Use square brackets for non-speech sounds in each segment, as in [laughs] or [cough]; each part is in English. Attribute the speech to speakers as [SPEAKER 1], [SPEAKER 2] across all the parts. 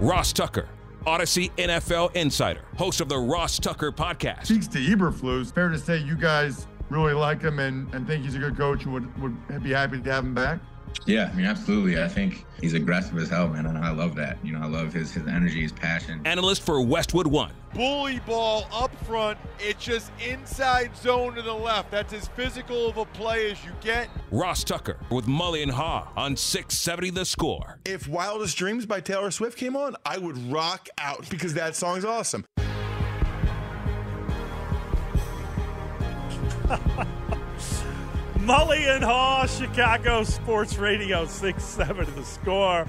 [SPEAKER 1] Ross Tucker, Audacy NFL insider, host of the Ross Tucker podcast.
[SPEAKER 2] Speaks to Eberflus. Fair to say you guys really like him and, and think he's a good coach and would, would be happy to have him back?
[SPEAKER 3] Yeah, I mean, absolutely. I think he's aggressive as hell, man, and I love that. You know, I love his his energy, his passion.
[SPEAKER 1] Analyst for Westwood One.
[SPEAKER 4] Bully ball up front. It's just inside zone to the left. That's as physical of a play as you get.
[SPEAKER 1] Ross Tucker with Mully and Haugh on 670 The Score.
[SPEAKER 5] If Wildest Dreams by Taylor Swift came on, I would rock out because that song's awesome. [laughs]
[SPEAKER 6] Mully and Chicago Sports Radio 6 7 to the score.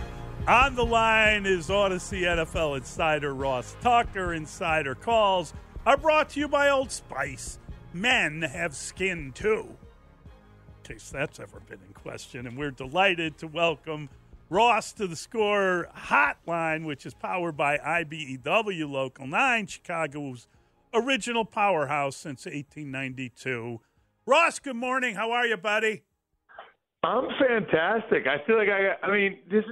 [SPEAKER 6] On the line is Audacy NFL insider Ross Tucker. Insider calls are brought to you by Old Spice. Men have skin too. In case that's ever been in question. And we're delighted to welcome Ross to the score hotline, which is powered by IBEW Local 9, Chicago's original powerhouse since 1892. Ross, good morning. How are you, buddy?
[SPEAKER 7] I'm fantastic. I feel like I. I mean, this is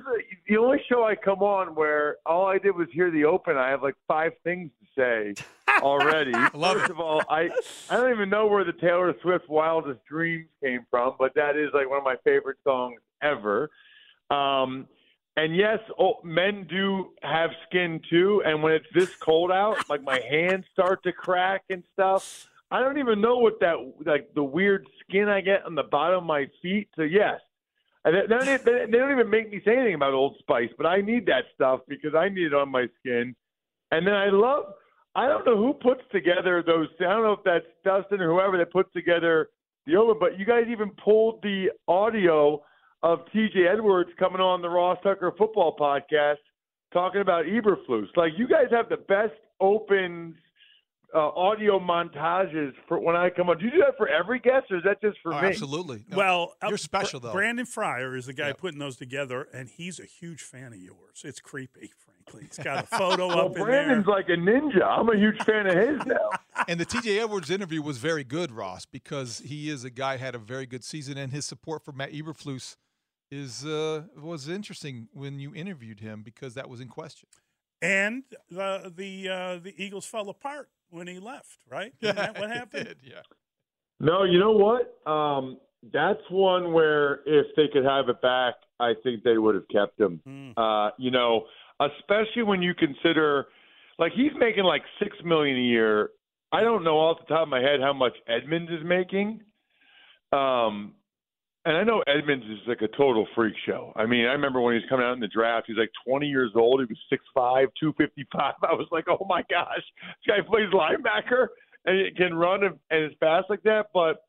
[SPEAKER 7] the only show I come on where all I did was hear the open. I have like five things to say [laughs] already. First
[SPEAKER 5] it.
[SPEAKER 7] of all, I I don't even know where the Taylor Swift "Wildest Dreams" came from, but that is like one of my favorite songs ever. Um, and yes, oh, men do have skin too. And when it's this cold out, like my hands start to crack and stuff. I don't even know what that like the weird skin I get on the bottom of my feet. So yes, and they, they, don't, they don't even make me say anything about Old Spice, but I need that stuff because I need it on my skin. And then I love. I don't know who puts together those. I don't know if that's Dustin or whoever that puts together the over, but you guys even pulled the audio of T.J. Edwards coming on the Ross Tucker Football Podcast talking about Eberflus. Like you guys have the best opens uh, audio montages for when I come on. Do you do that for every guest, or is that just for
[SPEAKER 8] Oh,
[SPEAKER 7] me?
[SPEAKER 8] absolutely. No,
[SPEAKER 6] well, uh,
[SPEAKER 8] you're special though.
[SPEAKER 6] Brandon Fryer is the guy
[SPEAKER 8] Yep.
[SPEAKER 6] putting those together, and he's a huge fan of yours. It's creepy, frankly. He's got a photo [laughs]
[SPEAKER 7] Well,
[SPEAKER 6] up in
[SPEAKER 7] Brandon's
[SPEAKER 6] there.
[SPEAKER 7] like a ninja. I'm a huge fan of his now. [laughs]
[SPEAKER 8] and the TJ Edwards interview was very good, Ross, because he is a guy had a very good season, and his support for Matt Eberflus is uh, was interesting when you interviewed him because that was in question.
[SPEAKER 6] And the the uh, the Eagles fell apart when he left. Right? [laughs] Isn't that what happened?
[SPEAKER 8] did, yeah.
[SPEAKER 7] No, you know what? Um, that's one where if they could have it back, I think they would have kept him.
[SPEAKER 6] Mm.
[SPEAKER 7] Uh, you know, especially when you consider, like he's making like six million a year. I don't know off the top of my head how much Edmunds is making. Um, and I know Edmunds is like a total freak show. I mean, I remember when he was coming out in the draft, he was like 20 years old. He was 6'5", 255. I was like, oh my gosh, this guy plays linebacker and he can run and and is fast like that. But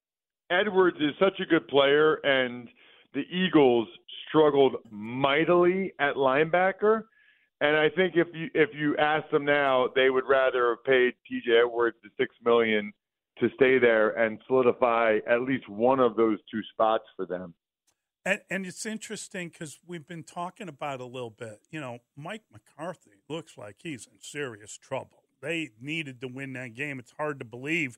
[SPEAKER 7] Edwards is such a good player, and the Eagles struggled mightily at linebacker. And I think if you if you ask them now, they would rather have paid T.J. Edwards the six million to stay there and solidify at least one of those two spots for them.
[SPEAKER 6] And, and it's interesting because we've been talking about a little bit. You know, Mike McCarthy looks like he's in serious trouble. They needed to win that game. It's hard to believe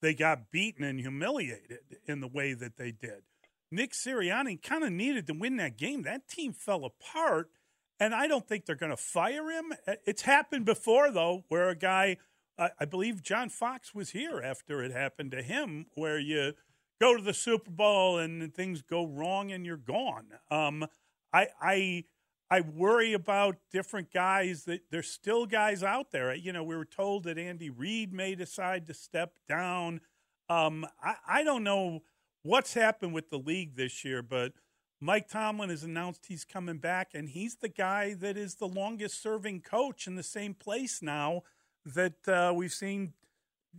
[SPEAKER 6] they got beaten and humiliated in the way that they did. Nick Sirianni kind of needed to win that game. That team fell apart, and I don't think they're going to fire him. It's happened before, though, where a guy, I I believe John Fox was here after it happened to him, where you go to the Super Bowl and things go wrong and you're gone. Um, I I I worry about different guys that there's still guys out there. You know, we were told that Andy Reid may decide to step down. Um, I, I don't know what's happened with the league this year, but Mike Tomlin has announced he's coming back, and he's the guy that is the longest serving coach in the same place now that uh, we've seen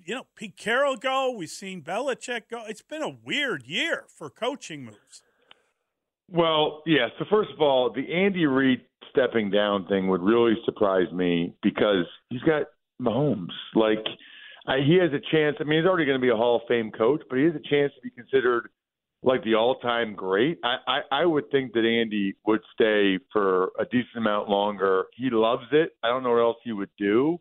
[SPEAKER 6] you know, Pete Carroll go. We've seen Belichick go. It's been a weird year for coaching moves.
[SPEAKER 7] Well, yeah. So first of all, the Andy Reid stepping down thing would really surprise me because he's got Mahomes. Like I, he has a chance. I mean, he's already going to be a Hall of Fame coach, but he has a chance to be considered like the all-time great. I, I, I would think that Andy would stay for a decent amount longer. He loves it. I don't know what else he would do.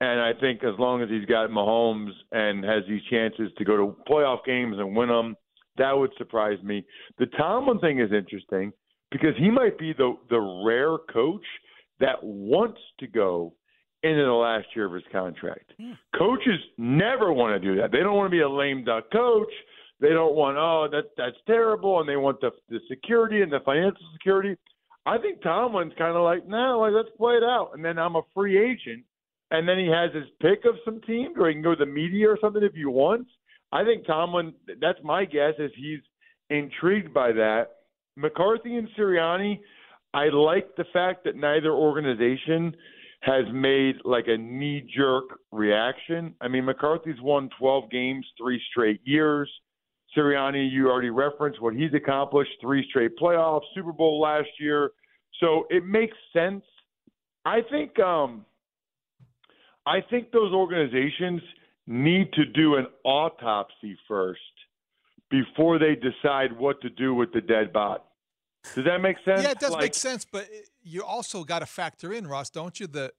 [SPEAKER 7] And I think as long as he's got Mahomes and has these chances to go to playoff games and win them, that would surprise me. The Tomlin thing is interesting because he might be the the rare coach that wants to go into the last year of his contract. Hmm. Coaches never want to do that. They don't want to be a lame duck coach. They don't want oh that that's terrible, and they want the the security and the financial security. I think Tomlin's kind of like, no, like, let's play it out, and then I'm a free agent, and then he has his pick of some teams, or he can go to the media or something if he wants. I think Tomlin. That's my guess is he's intrigued by that. McCarthy and Sirianni. I like the fact that neither organization has made like a knee jerk reaction. I mean, McCarthy's won 12 games three straight years. Sirianni, you already referenced what he's accomplished three straight playoffs, Super Bowl last year. So it makes sense. I think um I think those organizations need to do an autopsy first before they decide what to do with the dead body. Does that make sense?
[SPEAKER 8] Yeah, it does like, make sense, but you also got to factor in, Ross, don't you, that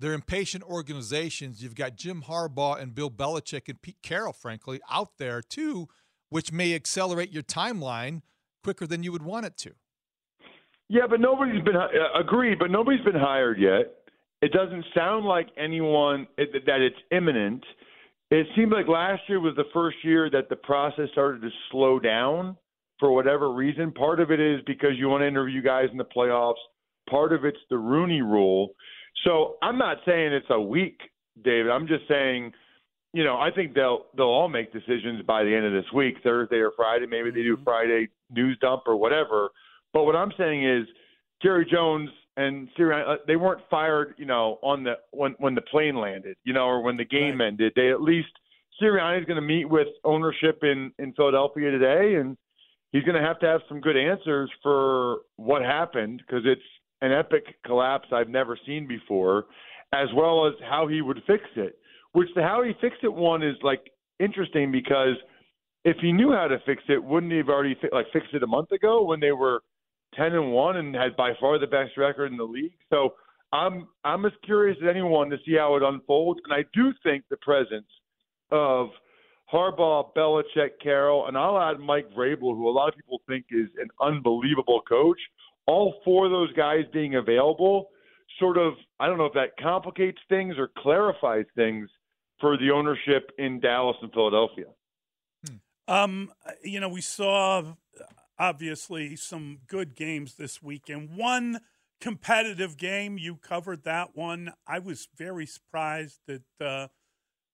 [SPEAKER 8] they're impatient organizations. You've got Jim Harbaugh and Bill Belichick and Pete Carroll, frankly, out there too, which may accelerate your timeline quicker than you would want it to.
[SPEAKER 7] Yeah, but nobody's been uh, agreed, but nobody's been hired yet. It doesn't sound like anyone that it's imminent. It seemed like last year was the first year that the process started to slow down for whatever reason. Part of it is because you want to interview guys in the playoffs. Part of it's the Rooney Rule. So I'm not saying it's a week, David. I'm just saying, you know, I think they'll they'll all make decisions by the end of this week, Thursday or Friday. Maybe they do mm-hmm. Friday news dump or whatever. But what I'm saying is, Jerry Jones and Sirianni, uh, they weren't fired, you know, on the when when the plane landed, you know, or when the game right. ended. They at least Sirianni is going to meet with ownership in in Philadelphia today, and he's going to have to have some good answers for what happened because it's an epic collapse I've never seen before, as well as how he would fix it. Which the how he fixed it one is like interesting because if he knew how to fix it, wouldn't he have already fi- like fixed it a month ago when they were ten and one and had by far the best record in the league. So I'm I'm as curious as anyone to see how it unfolds, and I do think the presence of Harbaugh, Belichick, Carroll, and I'll add Mike Vrabel, who a lot of people think is an unbelievable coach. All four of those guys being available, sort of, I don't know if that complicates things or clarifies things for the ownership in Dallas and Philadelphia.
[SPEAKER 6] Um, you know, we saw obviously some good games this weekend. One competitive game, you covered that one. I was very surprised that uh,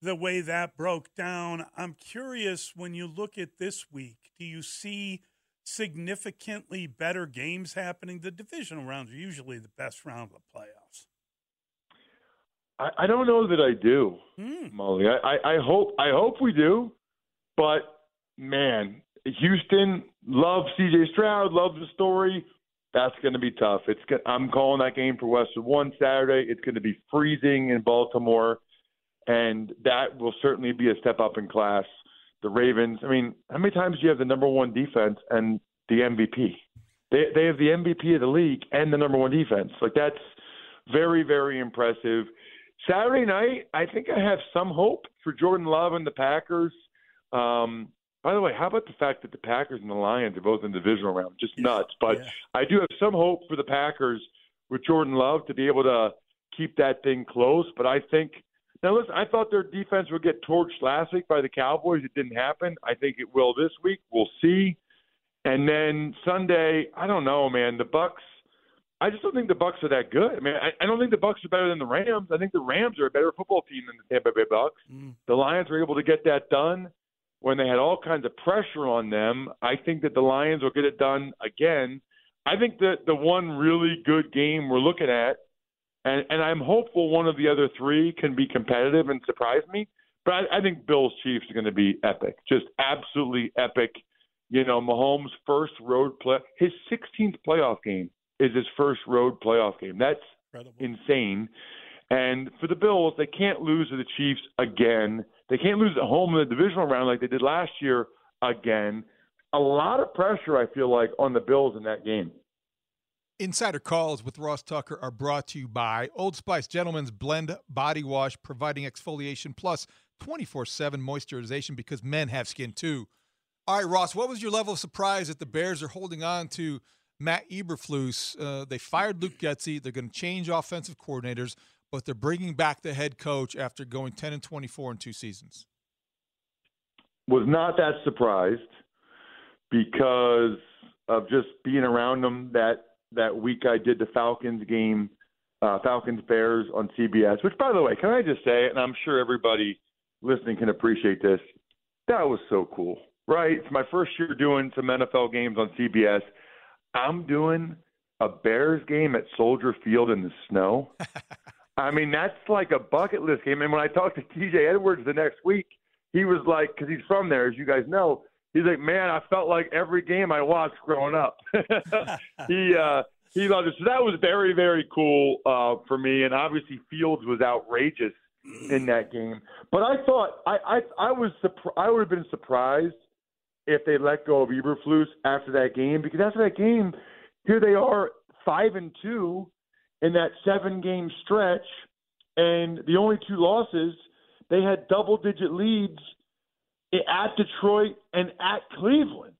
[SPEAKER 6] the way that broke down. I'm curious when you look at this week, do you see significantly better games happening? The divisional rounds are usually the best round of the playoffs.
[SPEAKER 7] I, I don't know that I do, mm. Mully. I, I, I hope I hope we do, but man, Houston loves C.J. Stroud, love the story. That's going to be tough. It's I'm calling that game for Westwood one Saturday. It's going to be freezing in Baltimore, and that will certainly be a step up in class. The Ravens. I mean, how many times do you have the number one defense and the MVP? They they have the MVP of the league and the number one defense. Like that's very very impressive. Saturday night, I think I have some hope for Jordan Love and the Packers. Um, by the way, how about the fact that the Packers and the Lions are both in the divisional round? Just nuts. But yeah. I do have some hope for the Packers with Jordan Love to be able to keep that thing close. But I think now listen, I thought their defense would get torched last week by the Cowboys. It didn't happen. I think it will this week. We'll see. And then Sunday, I don't know, man. The Bucks. I just don't think the Bucks are that good. I mean, I, I don't think the Bucks are better than the Rams. I think the Rams are a better football team than the Tampa Bay Bucks. Mm. The Lions were able to get that done when they had all kinds of pressure on them. I think that the Lions will get it done again. I think that the one really good game we're looking at, and, and I'm hopeful one of the other three can be competitive and surprise me. But I, I think Bills Chiefs are going to be epic, just absolutely epic. You know, Mahomes' first road play, his 16th playoff game is his first road playoff game. That's
[SPEAKER 6] Incredible.
[SPEAKER 7] insane. And for the Bills, they can't lose to the Chiefs again. They can't lose at home in the divisional round like they did last year again. A lot of pressure, I feel like, on the Bills in that game.
[SPEAKER 8] Insider calls with Ross Tucker are brought to you by Old Spice Gentleman's Blend Body Wash, providing exfoliation plus 24 7 moisturization because men have skin too. All right, Ross, what was your level of surprise that the Bears are holding on to Matt Eberflus? Uh, they fired Luke Getsy. They're going to change offensive coordinators, but they're bringing back the head coach after going 10 and 24 in two seasons.
[SPEAKER 7] Was not that surprised because of just being around them that that week I did the Falcons game, uh, Falcons Bears on CBS. Which, by the way, can I just say, and I'm sure everybody listening can appreciate this, that was so cool, right? It's my first year doing some NFL games on CBS. I'm doing a Bears game at Soldier Field in the snow. [laughs] I mean, that's like a bucket list game. And when I talked to TJ Edwards the next week, he was like, because he's from there, as you guys know, he's like, man, I felt like every game I watched growing up. [laughs] he uh, he loved it. So that was very very cool uh, for me. And obviously Fields was outrageous in that game. But I thought I I, I was surpri- I would have been surprised if they let go of Eberflus after that game because after that game, here they are five and two in that seven game stretch, and the only two losses they had double digit leads at Detroit and at Cleveland,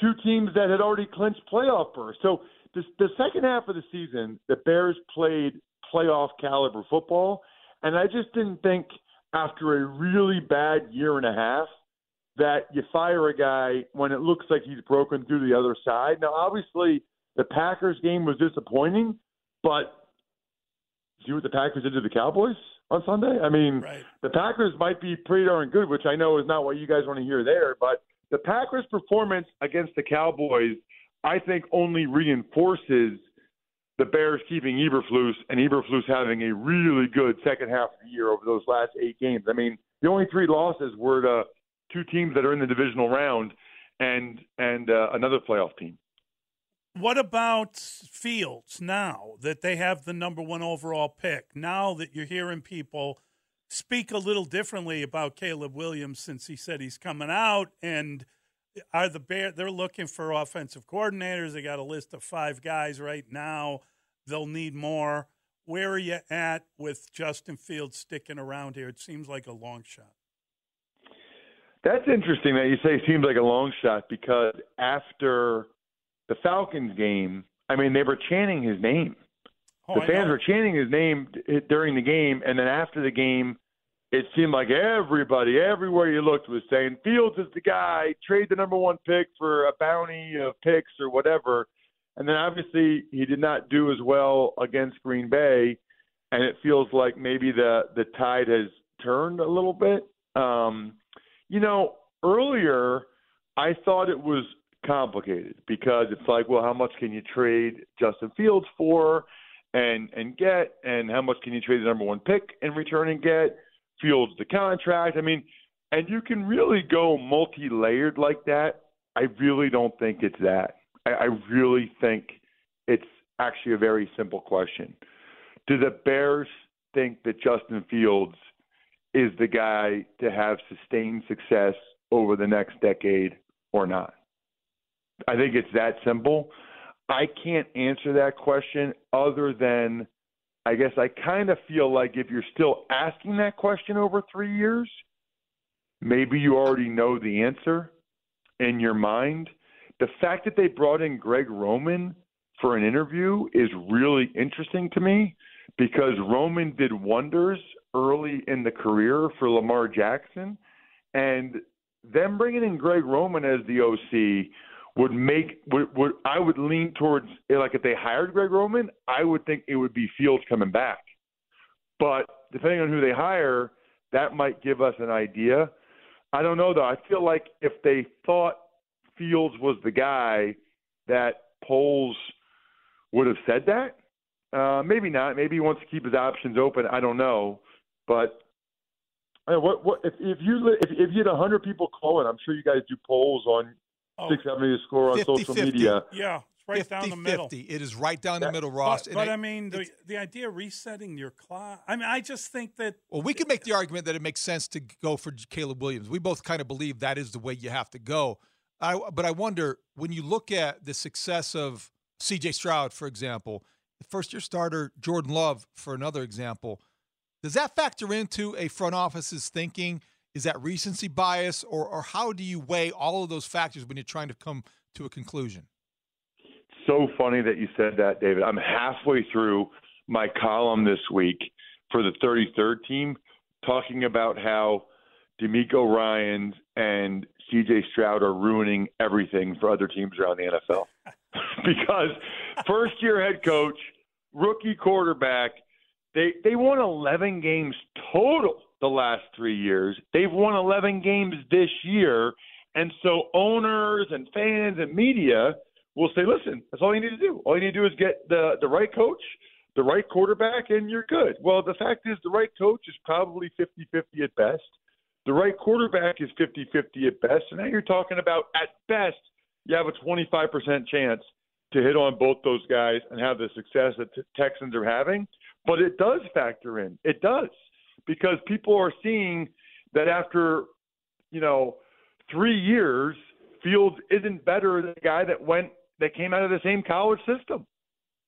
[SPEAKER 7] two teams that had already clinched playoff berths. So the, the second half of the season, the Bears played playoff caliber football, and I just didn't think after a really bad year and a half that you fire a guy when it looks like he's broken through the other side. Now, obviously, the Packers game was disappointing, but see what the Packers did to the Cowboys on Sunday? I mean,
[SPEAKER 6] Right.
[SPEAKER 7] the Packers might be pretty darn good, which I know is not what you guys want to hear there, but the Packers' performance against the Cowboys, I think, only reinforces the Bears keeping Eberflus and Eberflus having a really good second half of the year over those last eight games. I mean, the only three losses were to two teams that are in the divisional round and and uh, another playoff team.
[SPEAKER 6] What about Fields now that they have the number one overall pick? Now that you're hearing people speak a little differently about Caleb Williams since he said he's coming out, and are the Bear? They're looking for offensive coordinators. They got a list of five guys right now. They'll need more. Where are you at with Justin Fields sticking around here? It seems like a long shot.
[SPEAKER 7] That's interesting that you say it seems like a long shot because after the Falcons game, I mean, they were chanting his name.
[SPEAKER 6] Oh,
[SPEAKER 7] the fans were chanting his name during the game, and then after the game, it seemed like everybody, everywhere you looked, was saying Fields is the guy. Trade the number one pick for a bounty of picks or whatever. And then obviously he did not do as well against Green Bay, and it feels like maybe the the tide has turned a little bit. Um, you know, earlier I thought it was complicated because it's like, well, how much can you trade Justin Fields for and and get, and how much can you trade the number one pick in return and get? Fields the contract. I mean, and you can really go multi-layered like that. I really don't think it's that. I, I really think it's actually a very simple question. Do the Bears think that Justin Fields is the guy to have sustained success over the next decade or not? I think it's that simple. I can't answer that question other than I guess I kind of feel like if you're still asking that question over three years, maybe you already know the answer in your mind. The fact that they brought in Greg Roman for an interview is really interesting to me because Roman did wonders early in the career for Lamar Jackson. And them bringing in Greg Roman as the OC would make would, would I would lean towards like if they hired Greg Roman, I would think it would be Fields coming back. But depending on who they hire, that might give us an idea. I don't know though. I feel like if they thought Fields was the guy, that polls would have said that. Uh, maybe not. Maybe he wants to keep his options open. I don't know. But uh, what what if, if you if, if you had hundred people calling, I'm sure you guys do polls on
[SPEAKER 6] Oh.
[SPEAKER 7] 670 the score on
[SPEAKER 8] 50,
[SPEAKER 7] social
[SPEAKER 8] 50.
[SPEAKER 7] media.
[SPEAKER 6] Yeah, it's right
[SPEAKER 8] 50,
[SPEAKER 6] down the middle.
[SPEAKER 8] 50. It is right down the middle, Ross.
[SPEAKER 6] But, but
[SPEAKER 8] I-
[SPEAKER 6] I mean, the, the idea of resetting your clock. I mean, I just think that
[SPEAKER 8] Well, we can make the argument that it makes sense to go for Caleb Williams. We both kind of believe that is the way you have to go. I, but I wonder when you look at the success of C.J. Stroud, for example, first-year starter Jordan Love, for another example, does that factor into a front office's thinking? Is that recency bias, or or how do you weigh all of those factors when you're trying to come to a conclusion?
[SPEAKER 7] So funny that you said that, David. I'm halfway through my column this week for the 33rd team talking about how DeMeco Ryans and CJ Stroud are ruining everything for other teams around the NFL. [laughs] because first year head coach, rookie quarterback, they they won 11 games total the last 3 years. They've won 11 games this year. And so owners and fans and media will say, listen, that's all you need to do. All you need to do is get the, the right coach, the right quarterback, and you're good. Well, the fact is, the right coach is probably 50 50 at best. The right quarterback is 50 50 at best. And now you're talking about, at best, you have a 25% chance to hit on both those guys and have the success that Texans are having. But it does factor in. It does. Because people are seeing that after, you know, three years, Fields isn't better than the guy that went that came out of the same college system.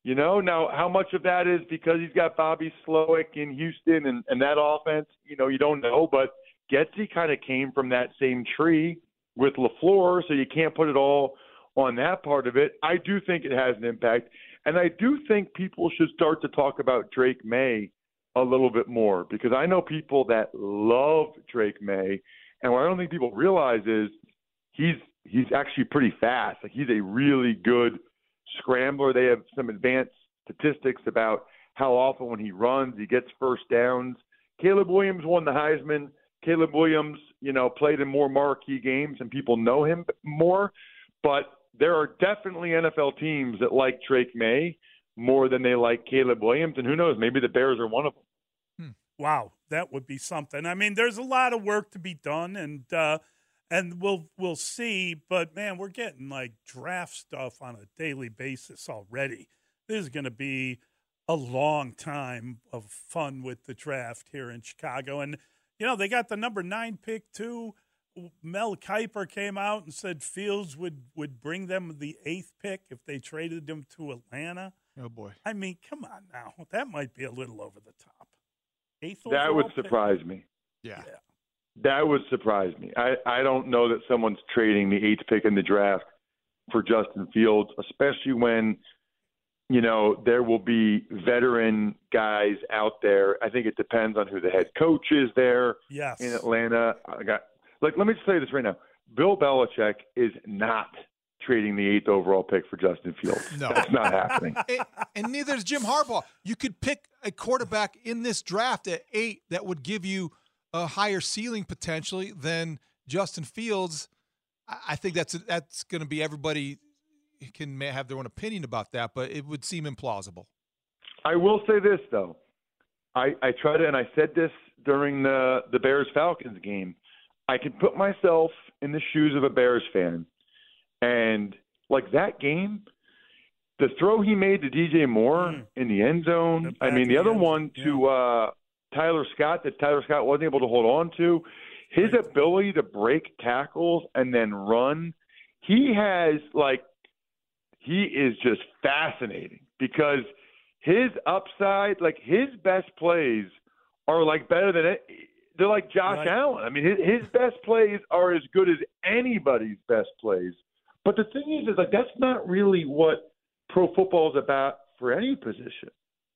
[SPEAKER 7] You know, now how much of that is because he's got Bobby Slowik in Houston and, and that offense, you know, you don't know, but Getsy kind of came from that same tree with LaFleur, so you can't put it all on that part of it. I do think it has an impact. And I do think people should start to talk about Drake Maye a little bit more because I know people that love Drake Maye. And what I don't think people realize is he's he's actually pretty fast. Like he's a really good scrambler. They have some advanced statistics about how often when he runs he gets first downs. Caleb Williams won the Heisman. Caleb Williams, you know, played in more marquee games and people know him more. But there are definitely NFL teams that like Drake Maye more than they like Caleb Williams. And who knows, maybe the Bears are one of them.
[SPEAKER 6] wow, that would be something. I mean, there's a lot of work to be done, and uh, and we'll we'll see. But man, we're getting like draft stuff on a daily basis already. This is going to be a long time of fun with the draft here in Chicago, and you know they got the number nine pick too. Mel Kiper came out and said Fields would would bring them the eighth pick if they traded him to Atlanta.
[SPEAKER 8] Oh boy.
[SPEAKER 6] I mean, come on now, [laughs] that might be a little over the top. Eighth
[SPEAKER 7] That
[SPEAKER 6] overall
[SPEAKER 7] would
[SPEAKER 6] pick?
[SPEAKER 7] surprise me.
[SPEAKER 8] Yeah.
[SPEAKER 7] That would surprise me. I, I don't know that someone's trading the eighth pick in the draft for Justin Fields, especially when, you know, there will be veteran guys out there. I think it depends on who the head coach is there
[SPEAKER 6] Yes.
[SPEAKER 7] in Atlanta. I got like let me just say this right now. Bill Belichick is not trading the eighth overall pick for Justin Fields.
[SPEAKER 8] No.
[SPEAKER 7] That's not happening. [laughs]
[SPEAKER 8] and, and neither is Jim Harbaugh. You could pick a quarterback in this draft at eight that would give you a higher ceiling potentially than Justin Fields. I think that's that's going to be everybody can may have their own opinion about that, but it would seem implausible.
[SPEAKER 7] I will say this though. I, I try to and I said this during the, the Bears Falcons game. I can put myself in the shoes of a Bears fan and like that game, the throw he made to DJ Moore
[SPEAKER 6] Mm.
[SPEAKER 7] in the end zone.
[SPEAKER 6] The
[SPEAKER 7] I mean the
[SPEAKER 6] the
[SPEAKER 7] other
[SPEAKER 6] end
[SPEAKER 7] one to uh Tyler Scott that Tyler Scott wasn't able to hold on to. His ability to break tackles and then run, he has like he is just fascinating because his upside, like his best plays, are like better than it. They're like Josh
[SPEAKER 6] Right.
[SPEAKER 7] Allen. I mean, his, his best plays are as good as anybody's best plays. But the thing is, is like that's not really what pro football is about for any position.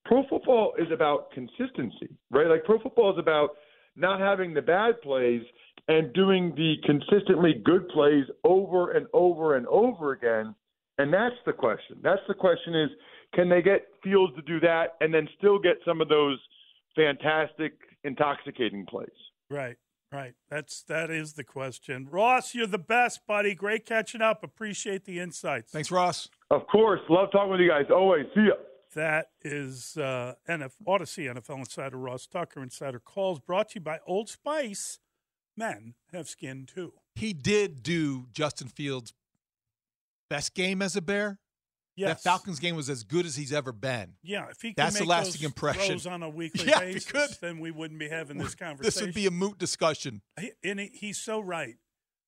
[SPEAKER 7] Pro football is about consistency, right? Like pro football is about not having the bad plays and doing the consistently good plays over and over and over again. And that's the question. That's the question is can they get Fields to do that and then still get some of those fantastic, intoxicating plays?
[SPEAKER 6] Right, right. That's that is the question. Ross, you're the best, buddy. Great catching up. Appreciate the insights.
[SPEAKER 8] Thanks, Ross.
[SPEAKER 7] Of course. Love talking with you guys. Always. See ya.
[SPEAKER 6] That is uh, NF Audacy NFL Insider Ross Tucker Insider Calls brought to you by Old Spice. Men have skin too.
[SPEAKER 8] He did do Justin Fields best game as a Bear.
[SPEAKER 6] Yes.
[SPEAKER 8] That Falcons game was as good as he's ever been.
[SPEAKER 6] Yeah, if he could
[SPEAKER 8] That's a
[SPEAKER 6] make
[SPEAKER 8] lasting
[SPEAKER 6] those
[SPEAKER 8] impression.
[SPEAKER 6] throws on a [laughs] weekly
[SPEAKER 8] Yeah,
[SPEAKER 6] basis, then we wouldn't be having this conversation. [laughs]
[SPEAKER 8] This would be a moot discussion.
[SPEAKER 6] He, and he, he's so right.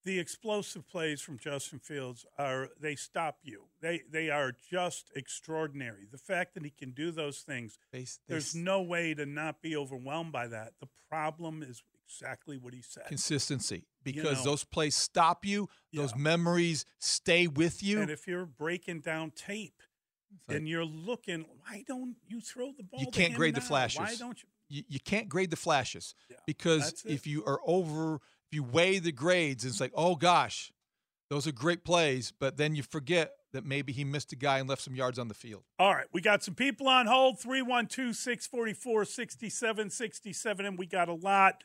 [SPEAKER 6] The explosive plays from Justin Fields are they stop you. They they are just extraordinary. The fact that he can do those things,
[SPEAKER 8] They, they
[SPEAKER 6] there's no way to not be overwhelmed by that. The problem is exactly what he said.
[SPEAKER 8] consistency because
[SPEAKER 6] know.
[SPEAKER 8] those plays stop you. Those
[SPEAKER 6] Yeah.
[SPEAKER 8] memories stay with you.
[SPEAKER 6] And if you're breaking down tape
[SPEAKER 8] like-
[SPEAKER 6] and you're looking, why don't you throw the ball?
[SPEAKER 8] you can't grade the flashes.
[SPEAKER 6] Why don't you?
[SPEAKER 8] you, you can't grade the flashes
[SPEAKER 6] Yeah,
[SPEAKER 8] because if you are over, if you weigh the grades, it's like, oh gosh, those are great plays, but then you forget that maybe he missed a guy and left some yards on the field.
[SPEAKER 6] All right, we got some people on hold 312 644 6767, and we got a lot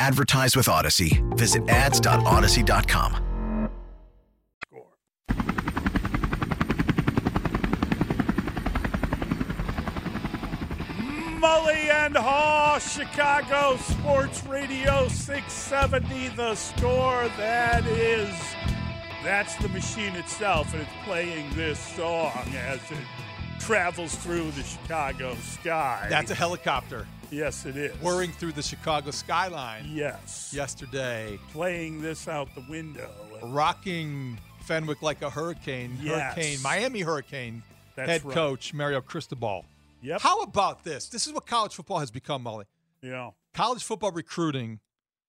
[SPEAKER 9] Advertise with Audacy. Visit ads.audacy.com.
[SPEAKER 6] Mully and Haugh, Chicago Sports Radio 670, the score. That is, that's the machine itself, and it's playing this song as it travels through the Chicago sky.
[SPEAKER 8] That's a helicopter
[SPEAKER 6] yes, it is.
[SPEAKER 8] whirring through the Chicago skyline
[SPEAKER 6] Yes.
[SPEAKER 8] yesterday,
[SPEAKER 6] Playing this out the window.
[SPEAKER 8] rocking Fenwick like a hurricane.
[SPEAKER 6] Yes.
[SPEAKER 8] Hurricane, Miami Hurricane
[SPEAKER 6] That's
[SPEAKER 8] head
[SPEAKER 6] right.
[SPEAKER 8] coach Mario Cristobal.
[SPEAKER 6] Yep.
[SPEAKER 8] How about this? This is what college football has become, Mully.
[SPEAKER 6] Yeah.
[SPEAKER 8] College football recruiting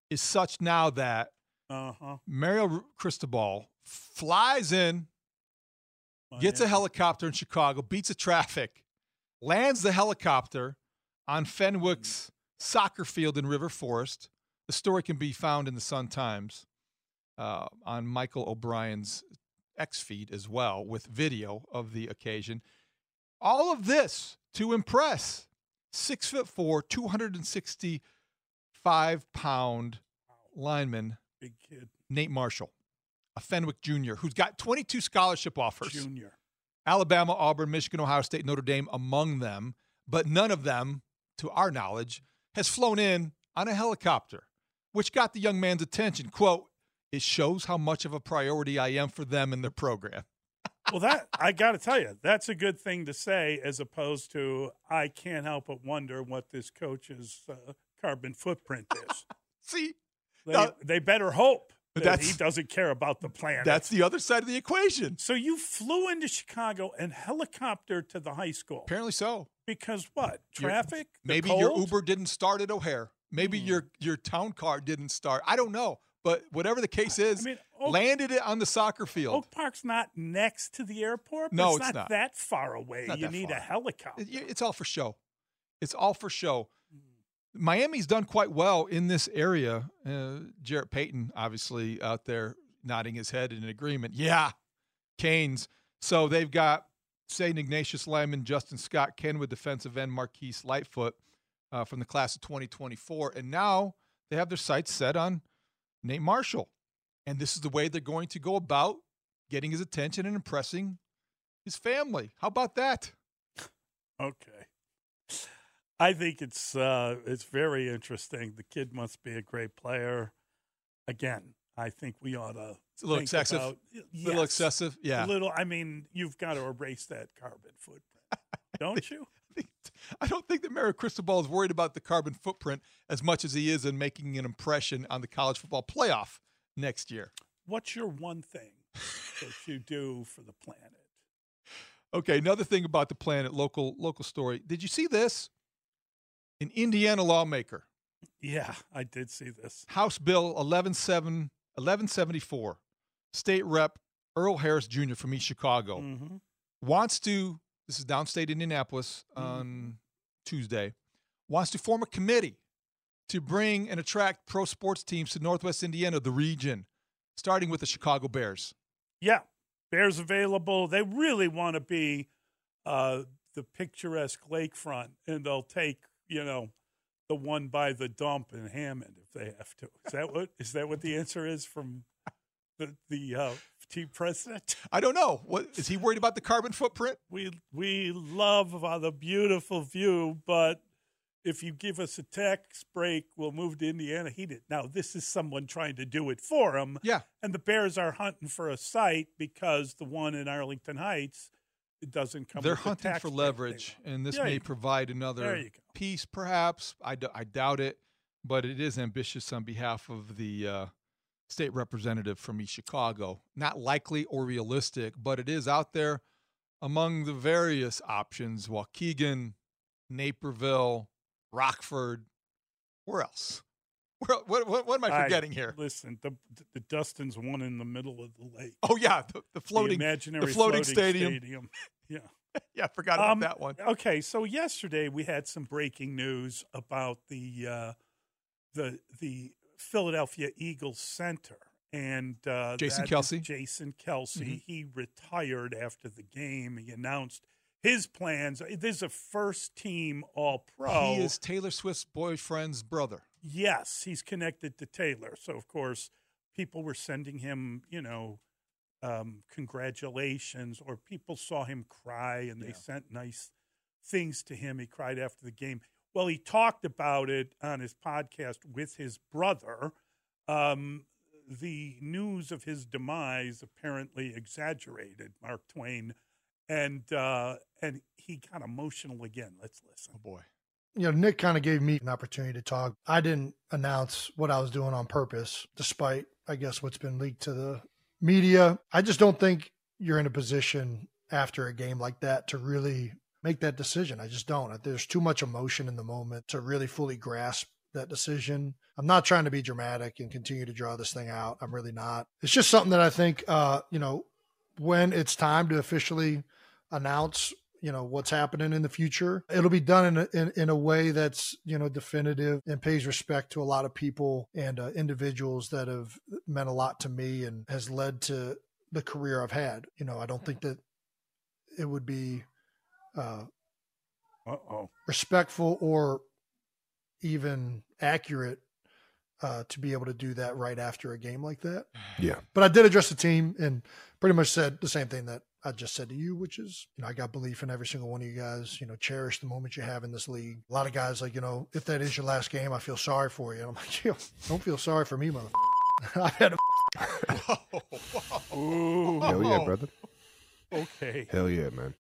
[SPEAKER 8] is such now that
[SPEAKER 6] Uh huh.
[SPEAKER 8] Mario Cristobal flies in, gets a helicopter in Chicago, beats the traffic, lands the helicopter on Fenwick's soccer field in River Forest. The story can be found in the Sun Times uh, on Michael O'Brien's X feed as well, with video of the occasion. All of this to impress six foot four, 265 pound lineman
[SPEAKER 6] Big kid.
[SPEAKER 8] Nate Marshall, a Fenwick junior who's got 22 scholarship offers.
[SPEAKER 6] Junior.
[SPEAKER 8] Alabama, Auburn, Michigan, Ohio State, Notre Dame among them, but none of them, to our knowledge, has flown in on a helicopter, which got the young man's attention. Quote, it shows how much of a priority I am for them and their program. [laughs]
[SPEAKER 6] well, that I got to tell you, that's a good thing to say, as opposed to I can't help but wonder what this coach's uh, carbon footprint is.
[SPEAKER 8] See,
[SPEAKER 6] They,
[SPEAKER 8] Now-
[SPEAKER 6] they better hope that he doesn't care about the planet.
[SPEAKER 8] that's the other side of the equation.
[SPEAKER 6] so you flew into Chicago and helicopter to the high school
[SPEAKER 8] Apparently so.
[SPEAKER 6] because what? Traffic? The
[SPEAKER 8] Maybe your? Uber didn't start at O'Hare. Maybe
[SPEAKER 6] Hmm.
[SPEAKER 8] your your town car didn't start. I don't know. But whatever the case is,
[SPEAKER 6] I mean, Oak-
[SPEAKER 8] landed it on the soccer field.
[SPEAKER 6] Oak Park's not next to the airport. but
[SPEAKER 8] No,
[SPEAKER 6] it's,
[SPEAKER 8] it's
[SPEAKER 6] not,
[SPEAKER 8] not.
[SPEAKER 6] that far away. You need
[SPEAKER 8] far.
[SPEAKER 6] a helicopter.
[SPEAKER 8] It- It's all for show. It's all for show.
[SPEAKER 6] Hmm.
[SPEAKER 8] Miami's done quite well in this area. Uh, Jarrett Payton, obviously, out there nodding his head in agreement. Yeah, Canes. So they've got St. Ignatius Lyman, Justin Scott, Kenwood defensive end Marquise Lightfoot uh, from the class of 2024. And now they have their sights set on Nate Marshall. And this is the way they're going to go about getting his attention and impressing his family. How about that? [laughs]
[SPEAKER 6] Okay. I think it's uh, it's very interesting. The kid must be a great player. Again, I think we ought to.
[SPEAKER 8] It's a little
[SPEAKER 6] think
[SPEAKER 8] excessive.
[SPEAKER 6] About,
[SPEAKER 8] little excessive. Yeah.
[SPEAKER 6] A little. I mean, you've got to erase that carbon footprint, [laughs] don't you?
[SPEAKER 8] I don't think that Mario Cristobal is worried about the carbon footprint as much as he is in making an impression on the college football playoff next year.
[SPEAKER 6] What's your one thing that you do for the planet? [laughs]
[SPEAKER 8] Okay, another thing about the planet, local local story. Did you see this? An Indiana lawmaker,
[SPEAKER 6] Yeah, I did see this.
[SPEAKER 8] House Bill 117 1174, State Rep Earl Harris Jr. from East Chicago,
[SPEAKER 6] hmm
[SPEAKER 8] wants to, this is downstate Indianapolis on Tuesday, wants to form a committee to bring and attract pro sports teams to Northwest Indiana, the region, starting with the Chicago Bears.
[SPEAKER 6] Yeah, Bears available. They really want to be uh, the picturesque lakefront, and they'll take you know the one by the dump in Hammond if they have to. Is that what is that what the answer is from the the uh, team president?
[SPEAKER 8] I don't know. What is he worried about the carbon footprint?
[SPEAKER 6] We we love uh, the beautiful view, but if you give us a tax break, we'll move to Indiana. He did. Now this is someone trying to do it for him.
[SPEAKER 8] Yeah.
[SPEAKER 6] And the Bears are hunting for a site because the one in Arlington Heights it doesn't come.
[SPEAKER 8] They're
[SPEAKER 6] with the
[SPEAKER 8] hunting
[SPEAKER 6] tax
[SPEAKER 8] for leverage, and this
[SPEAKER 6] There
[SPEAKER 8] may provide another piece, perhaps. I, d- I doubt it, but it is ambitious on behalf of the uh, state representative from East Chicago. Not likely or realistic, but it is out there among the various options Waukegan, Naperville, Rockford. Where else? What, what, what am I forgetting here?
[SPEAKER 6] Listen, the the Dustin's one in the middle of the lake.
[SPEAKER 8] Oh, yeah, the, the floating,
[SPEAKER 6] the imaginary
[SPEAKER 8] the floating, stadium.
[SPEAKER 6] stadium. Yeah. [laughs]
[SPEAKER 8] Yeah, I forgot about
[SPEAKER 6] Um,
[SPEAKER 8] that one.
[SPEAKER 6] Okay, so yesterday we had some breaking news about the uh, the the Philadelphia Eagles center and uh,
[SPEAKER 8] Jason Kelce?
[SPEAKER 6] Jason Kelce.
[SPEAKER 8] Mhm.
[SPEAKER 6] He retired after the game. He announced his plans. This is a first team All Pro.
[SPEAKER 8] He is Taylor Swift's boyfriend's brother.
[SPEAKER 6] Yes, he's connected to Taylor. So of course, people were sending him, you know, um, congratulations, or people saw him cry and they sent nice things to him. He cried after the game. Well, he talked about it on his podcast with his brother. Um, the news of his demise apparently exaggerated Mark Twain, and uh, and he got emotional again. Let's listen.
[SPEAKER 8] Oh boy.
[SPEAKER 10] You know, Nick kind of gave me an opportunity to talk. I didn't announce what I was doing on purpose, despite, I guess, what's been leaked to the media. I just don't think you're in a position after a game like that to really make that decision. I just don't. There's too much emotion in the moment to really fully grasp that decision. I'm not trying to be dramatic and continue to draw this thing out. I'm really not. It's just something that I think, uh, you know, when it's time to officially announce you know what's happening in the future it'll be done in a, in, in a way that's you know definitive and pays respect to a lot of people and uh, individuals that have meant a lot to me and has led to the career i've had you know i don't think that it would be uh,
[SPEAKER 6] Uh-oh.
[SPEAKER 10] respectful or even accurate uh, to be able to do that right after a game like that
[SPEAKER 11] Yeah.
[SPEAKER 10] but I did address the team and pretty much said the same thing that I just said to you, which is, you know, I got belief in every single one of you guys. You know, cherish the moment you have in this league. A lot of guys like, you know, if that is your last game, I feel sorry for you. And I'm like, [laughs] yo, don't feel sorry for me, motherfucker. [laughs] I've had a [laughs]
[SPEAKER 6] Ooh.
[SPEAKER 11] Hell yeah, brother.
[SPEAKER 6] Okay.
[SPEAKER 11] Hell yeah, man.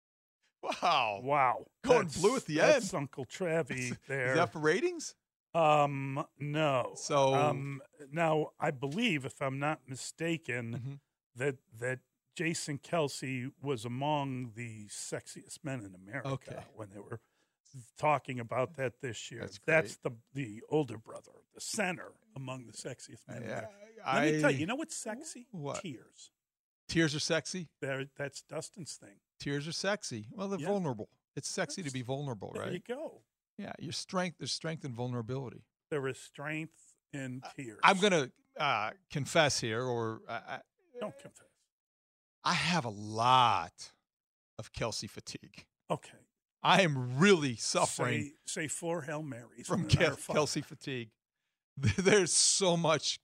[SPEAKER 8] Wow.
[SPEAKER 6] Wow.
[SPEAKER 8] Going
[SPEAKER 6] That's-
[SPEAKER 8] blue at the
[SPEAKER 6] that's
[SPEAKER 8] end.
[SPEAKER 6] Uncle Trevi there.
[SPEAKER 8] Is that for ratings?
[SPEAKER 6] Um, no.
[SPEAKER 8] So-
[SPEAKER 6] um, now I believe, if I'm not mistaken,
[SPEAKER 8] Mm-hmm.
[SPEAKER 6] that that Jason Kelce was among the sexiest men in America
[SPEAKER 8] Okay.
[SPEAKER 6] when they were talking about that this year.
[SPEAKER 8] That's
[SPEAKER 6] the the older brother, the center among the sexiest men. in
[SPEAKER 8] Yeah,
[SPEAKER 6] America. Let me tell you, you know what's sexy?
[SPEAKER 8] What?
[SPEAKER 6] Tears.
[SPEAKER 8] Tears are sexy.
[SPEAKER 6] There, that's Dustin's thing.
[SPEAKER 8] Tears are sexy. Well, they're
[SPEAKER 6] Yeah.
[SPEAKER 8] vulnerable. It's sexy to be vulnerable, right?
[SPEAKER 6] There you go.
[SPEAKER 8] Yeah, your strength. There's strength and vulnerability.
[SPEAKER 6] There is strength in tears.
[SPEAKER 8] I'm gonna uh, confess here, or I, I,
[SPEAKER 6] don't confess.
[SPEAKER 8] I have a lot of Kelce fatigue.
[SPEAKER 6] Okay.
[SPEAKER 8] I am really suffering
[SPEAKER 6] Say, say four Hail Marys
[SPEAKER 8] from Kel- Kelce fatigue. [laughs] There's so much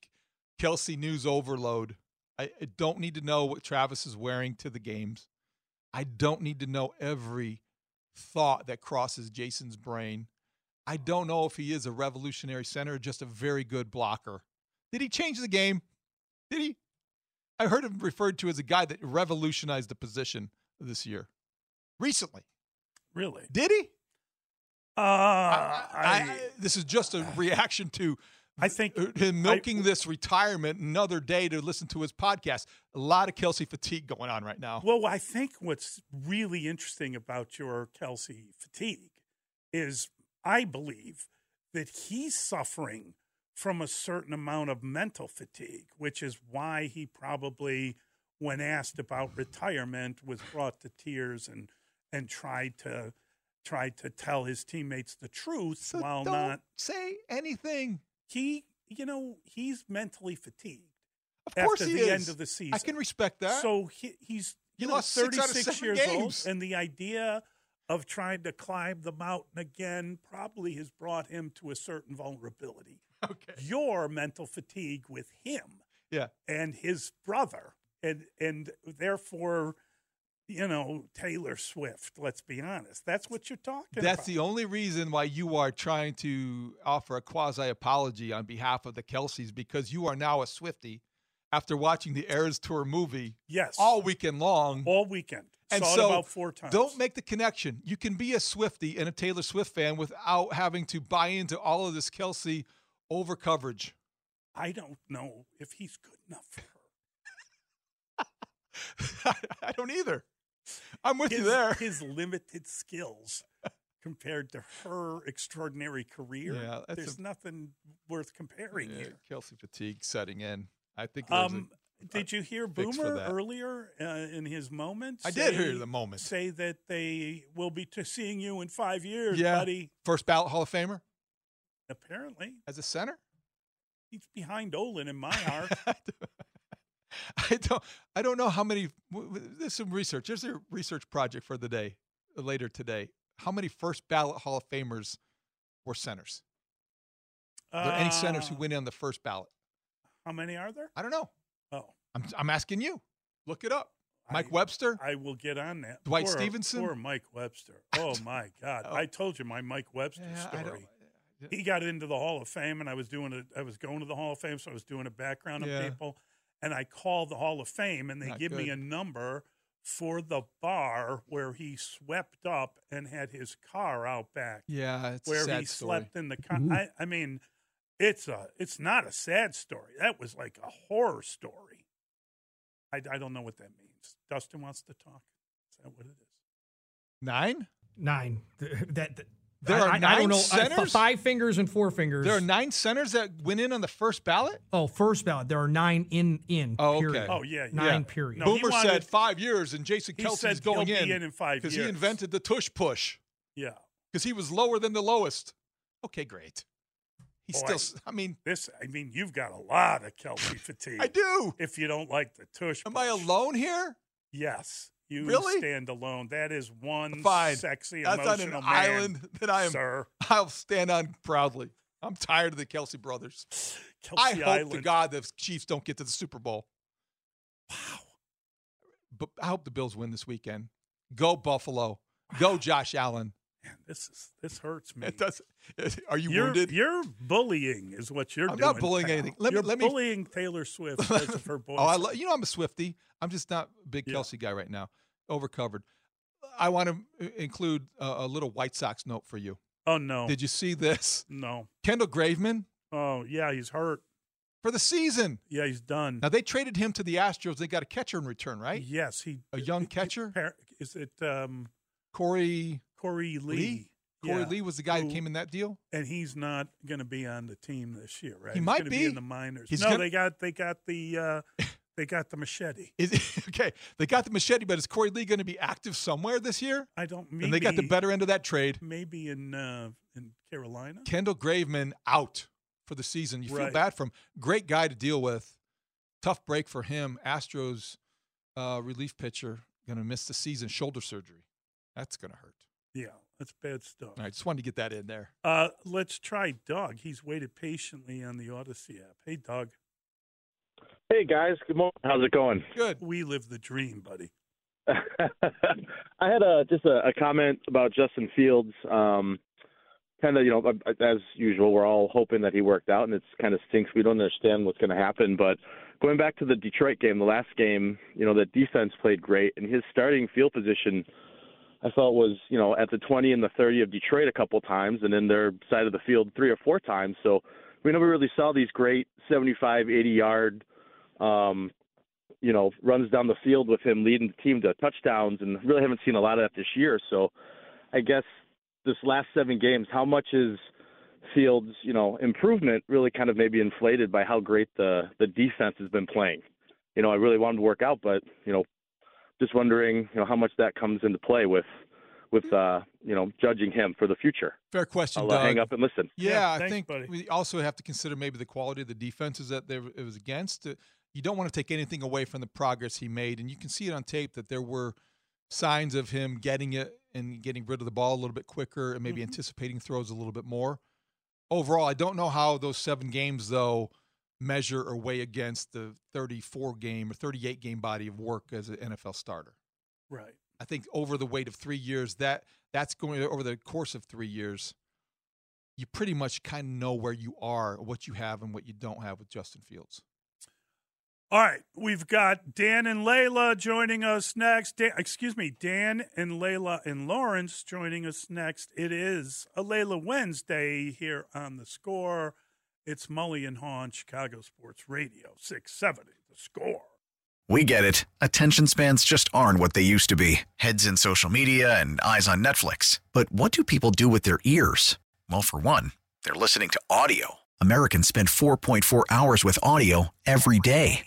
[SPEAKER 8] Kelce news overload. I, I don't need to know what Travis is wearing to the games. I don't need to know every thought that crosses Jason's brain. I oh. don't know if he is a revolutionary center or just a very good blocker. Did he change the game? Did he? I heard him referred to as a guy that revolutionized the position this year. Recently.
[SPEAKER 6] Really?
[SPEAKER 8] Did he?
[SPEAKER 6] Uh,
[SPEAKER 8] I,
[SPEAKER 6] I,
[SPEAKER 8] I- this is just a [sighs] reaction to
[SPEAKER 6] I think
[SPEAKER 8] him milking this retirement another day to listen to his podcast. A lot of Kelce fatigue going on right now.
[SPEAKER 6] Well, I think what's really interesting about your Kelce fatigue is I believe that he's suffering from a certain amount of mental fatigue, which is why he probably, when asked about retirement, was brought to tears and and tried to tried to tell his teammates the truth
[SPEAKER 8] So
[SPEAKER 6] while not
[SPEAKER 8] say anything.
[SPEAKER 6] he you know he's mentally fatigued
[SPEAKER 8] Of course
[SPEAKER 6] after
[SPEAKER 8] he
[SPEAKER 6] the
[SPEAKER 8] is.
[SPEAKER 6] end of the season.
[SPEAKER 8] I can respect that.
[SPEAKER 6] So he, he's
[SPEAKER 8] You
[SPEAKER 6] you know,
[SPEAKER 8] lost six out of
[SPEAKER 6] 36 years
[SPEAKER 8] games.
[SPEAKER 6] old, and the idea of trying to climb the mountain again probably has brought him to a certain vulnerability. [laughs]
[SPEAKER 8] Okay.
[SPEAKER 6] Your mental fatigue with him
[SPEAKER 8] Yeah.
[SPEAKER 6] and his brother, and and therefore, you know, Taylor Swift. Let's be honest. That's what you're talking
[SPEAKER 8] That's
[SPEAKER 6] about.
[SPEAKER 8] That's the only reason why you are trying to offer a quasi apology on behalf of the Kelces because you are now a Swifty after watching the Eras Tour movie
[SPEAKER 6] yes
[SPEAKER 8] all weekend long.
[SPEAKER 6] all weekend.
[SPEAKER 8] and
[SPEAKER 6] Saw
[SPEAKER 8] so
[SPEAKER 6] it about four times.
[SPEAKER 8] don't make the connection. You can be a Swifty and a Taylor Swift fan without having to buy into all of this Kelce over coverage.
[SPEAKER 6] I don't know if he's good enough for her. [laughs]
[SPEAKER 8] I don't either. I'm with
[SPEAKER 6] his,
[SPEAKER 8] you there.
[SPEAKER 6] His limited skills compared to her extraordinary career.
[SPEAKER 8] Yeah,
[SPEAKER 6] there's
[SPEAKER 8] a-
[SPEAKER 6] nothing worth comparing
[SPEAKER 8] Yeah,
[SPEAKER 6] here.
[SPEAKER 8] Kelce fatigue setting in. I think
[SPEAKER 6] Um,
[SPEAKER 8] a,
[SPEAKER 6] did you hear Boomer earlier uh, in his moment?
[SPEAKER 8] I did hear the moment.
[SPEAKER 6] Say that they will be to seeing you in five years,
[SPEAKER 8] yeah,
[SPEAKER 6] buddy.
[SPEAKER 8] first ballot Hall of Famer
[SPEAKER 6] Apparently,
[SPEAKER 8] as a center.
[SPEAKER 6] he's behind Olin in my heart. [laughs]
[SPEAKER 8] I don't. I don't know how many. There's some research. There's a research project for the day later today. How many first ballot Hall of Famers were centers? Are there any centers who
[SPEAKER 6] Uh,
[SPEAKER 8] went in on the first ballot?
[SPEAKER 6] How many are there?
[SPEAKER 8] I don't know.
[SPEAKER 6] Oh,
[SPEAKER 8] I'm. I'm asking you. Look it up. Mike
[SPEAKER 6] I-
[SPEAKER 8] Webster.
[SPEAKER 6] I will get on that.
[SPEAKER 8] Dwight
[SPEAKER 6] Poor-
[SPEAKER 8] Stephenson?
[SPEAKER 6] Poor Mike Webster. [laughs] Oh my God!
[SPEAKER 8] Oh.
[SPEAKER 6] I told you my Mike Webster
[SPEAKER 8] Yeah,
[SPEAKER 6] story. He got into the Hall of Fame, and I was doing it. I was going to the Hall of Fame, so I was doing a background on
[SPEAKER 8] Yeah.
[SPEAKER 6] people. And I called the Hall of Fame, and they
[SPEAKER 8] Not
[SPEAKER 6] give me a number for the bar where he swept up and had his car out back,
[SPEAKER 8] Yeah, it's a
[SPEAKER 6] where
[SPEAKER 8] sad
[SPEAKER 6] he
[SPEAKER 8] story.
[SPEAKER 6] slept in the car. I, I mean, it's a it's not a sad story. That was like a horror story. I, I don't know what that means. Dustin wants to talk. Is that what it is?
[SPEAKER 8] Nine.
[SPEAKER 11] Nine. [laughs] That, that-
[SPEAKER 8] There
[SPEAKER 11] I,
[SPEAKER 8] are
[SPEAKER 11] I- I
[SPEAKER 8] nine
[SPEAKER 11] don't know. Uh,
[SPEAKER 8] centers?
[SPEAKER 11] f- five fingers and four fingers.
[SPEAKER 8] There are nine centers that went in on the first ballot.
[SPEAKER 11] Oh, first ballot. There are nine in in.
[SPEAKER 8] Oh, okay.
[SPEAKER 11] period.
[SPEAKER 6] Oh yeah,
[SPEAKER 11] Nine
[SPEAKER 6] yeah.
[SPEAKER 11] period.
[SPEAKER 6] No,
[SPEAKER 8] Boomer
[SPEAKER 6] wanted-
[SPEAKER 8] said five years, and Jason
[SPEAKER 6] He
[SPEAKER 8] Kelce
[SPEAKER 6] said
[SPEAKER 8] is going in
[SPEAKER 6] in in five
[SPEAKER 8] because he invented the tush push
[SPEAKER 6] Yeah.
[SPEAKER 8] because he was lower than the lowest. Okay, great. He's
[SPEAKER 6] Boy,
[SPEAKER 8] still. I mean,
[SPEAKER 6] This, I mean, you've got a lot of Kelce [laughs] fatigue.
[SPEAKER 8] I do.
[SPEAKER 6] If you don't like the tush,
[SPEAKER 8] Am I alone here?
[SPEAKER 6] Yes, you
[SPEAKER 8] Really?
[SPEAKER 6] stand alone. That is one
[SPEAKER 8] Fine.
[SPEAKER 6] sexy,
[SPEAKER 8] That's on an
[SPEAKER 6] emotional man,
[SPEAKER 8] island that I am.
[SPEAKER 6] sir.
[SPEAKER 8] I'll stand on proudly. I'm tired of the Kelce brothers. I hope
[SPEAKER 6] Island.
[SPEAKER 8] to God the Chiefs don't get to the Super Bowl. Wow. But I hope the Bills win this weekend. Go Buffalo. Go Josh Allen.
[SPEAKER 6] Man, this is this hurts me.
[SPEAKER 8] It does. Are you
[SPEAKER 6] you're,
[SPEAKER 8] wounded?
[SPEAKER 6] You're bullying, is what you're doing.
[SPEAKER 8] I'm
[SPEAKER 6] doing.
[SPEAKER 8] not bullying
[SPEAKER 6] pal.
[SPEAKER 8] anything. Let
[SPEAKER 6] you're
[SPEAKER 8] let me-
[SPEAKER 6] bullying Taylor Swift because [laughs] of her voice.
[SPEAKER 8] Oh, I lo- you know I'm a Swifty. I'm just not a big
[SPEAKER 6] Yeah.
[SPEAKER 8] Kelce guy right now. Overcovered. I want to include a, a little White Sox note for you.
[SPEAKER 6] oh no,
[SPEAKER 8] Did you see this?
[SPEAKER 6] no.
[SPEAKER 8] Kendall Graveman
[SPEAKER 6] Oh yeah, he's hurt.
[SPEAKER 8] for the season.
[SPEAKER 6] Yeah, he's done.
[SPEAKER 8] Now they traded him to the Astros. They got a catcher in return, right?
[SPEAKER 6] Yes, he
[SPEAKER 8] A young catcher,
[SPEAKER 6] Par- Is it um,
[SPEAKER 8] Korey
[SPEAKER 6] Korey Lee?
[SPEAKER 8] Lee. Korey
[SPEAKER 6] Yeah.
[SPEAKER 8] Lee was the guy
[SPEAKER 6] Who-
[SPEAKER 8] that came in that deal.
[SPEAKER 6] and he's not going to be on the team this year, right?
[SPEAKER 8] He
[SPEAKER 6] He's
[SPEAKER 8] might
[SPEAKER 6] gonna
[SPEAKER 8] be.
[SPEAKER 6] in the minors.
[SPEAKER 8] He's
[SPEAKER 6] no,
[SPEAKER 8] gonna-
[SPEAKER 6] they got they got the uh, [laughs] they got the machete.
[SPEAKER 8] Is [laughs] okay? They got the machete, but is Korey Lee going to be active somewhere this year?
[SPEAKER 6] I don't. Maybe,
[SPEAKER 8] and they got the better end of that trade.
[SPEAKER 6] Maybe in uh, in Carolina.
[SPEAKER 8] Kendall Graveman out for the season. You feel bad for him. Great guy to deal with. Tough break for him. Astros uh, relief pitcher going to miss the season. Shoulder surgery. That's going to hurt.
[SPEAKER 6] Yeah, that's bad stuff.
[SPEAKER 8] All right, just wanted to get that in there.
[SPEAKER 6] Uh, let's try Doug. He's waited patiently on the Audacy app. Hey, Doug.
[SPEAKER 12] Hey guys, good morning. How's it going?
[SPEAKER 8] Good.
[SPEAKER 6] We live the dream, buddy. [laughs]
[SPEAKER 12] I had a just a, a comment about Justin Fields. Um, kind of, you know, as usual, we're all hoping that he worked out, and it's kind of stinks. We don't understand what's going to happen. But going back to the Detroit game, the last game, you know, the defense played great, and his starting field position, I felt was, you know, at the 20 and the 30 of Detroit a couple times, and then their side of the field three or four times. So we never really saw these great 75, 80 yard um, you know, runs down the field with him leading the team to touchdowns, and really haven't seen a lot of that this year. So, I guess this last seven games, how much is Fields, you know, improvement really kind of maybe inflated by how great the the defense has been playing? You know, I really wanted to work out, but you know, just wondering, you know, how much that comes into play with with uh, you know, judging him for the future.
[SPEAKER 8] Fair question,
[SPEAKER 12] I'll uh,
[SPEAKER 8] Doug.
[SPEAKER 12] hang up and listen.
[SPEAKER 8] Yeah,
[SPEAKER 6] Yeah,
[SPEAKER 8] I
[SPEAKER 6] thanks,
[SPEAKER 8] think
[SPEAKER 6] buddy.
[SPEAKER 8] we also have to consider maybe the quality of the defenses that they, it was against. You don't want to take anything away from the progress he made. And you can see it on tape that there were signs of him getting it and getting rid of the ball a little bit quicker and maybe
[SPEAKER 6] Mhm.
[SPEAKER 8] anticipating throws a little bit more. Overall, I don't know how those seven games, though, measure or weigh against the 34 game or 38 game body of work as an NFL starter.
[SPEAKER 6] Right.
[SPEAKER 8] I think over the weight of three years, that that's going over the course of three years, you pretty much kind of know where you are, what you have, and what you don't have with Justin Fields.
[SPEAKER 6] All right, we've got Dan and Layla joining us next. Dan, excuse me, Dan and Layla and Lawrence joining us next. It is a Layla Wednesday here on the score. It's Mully and Haugh, Chicago Sports Radio, 670, the score.
[SPEAKER 9] We get it. Attention spans just aren't what they used to be heads in social media and eyes on Netflix. But what do people do with their ears? Well, for one, they're listening to audio. Americans spend 4.4 hours with audio every day.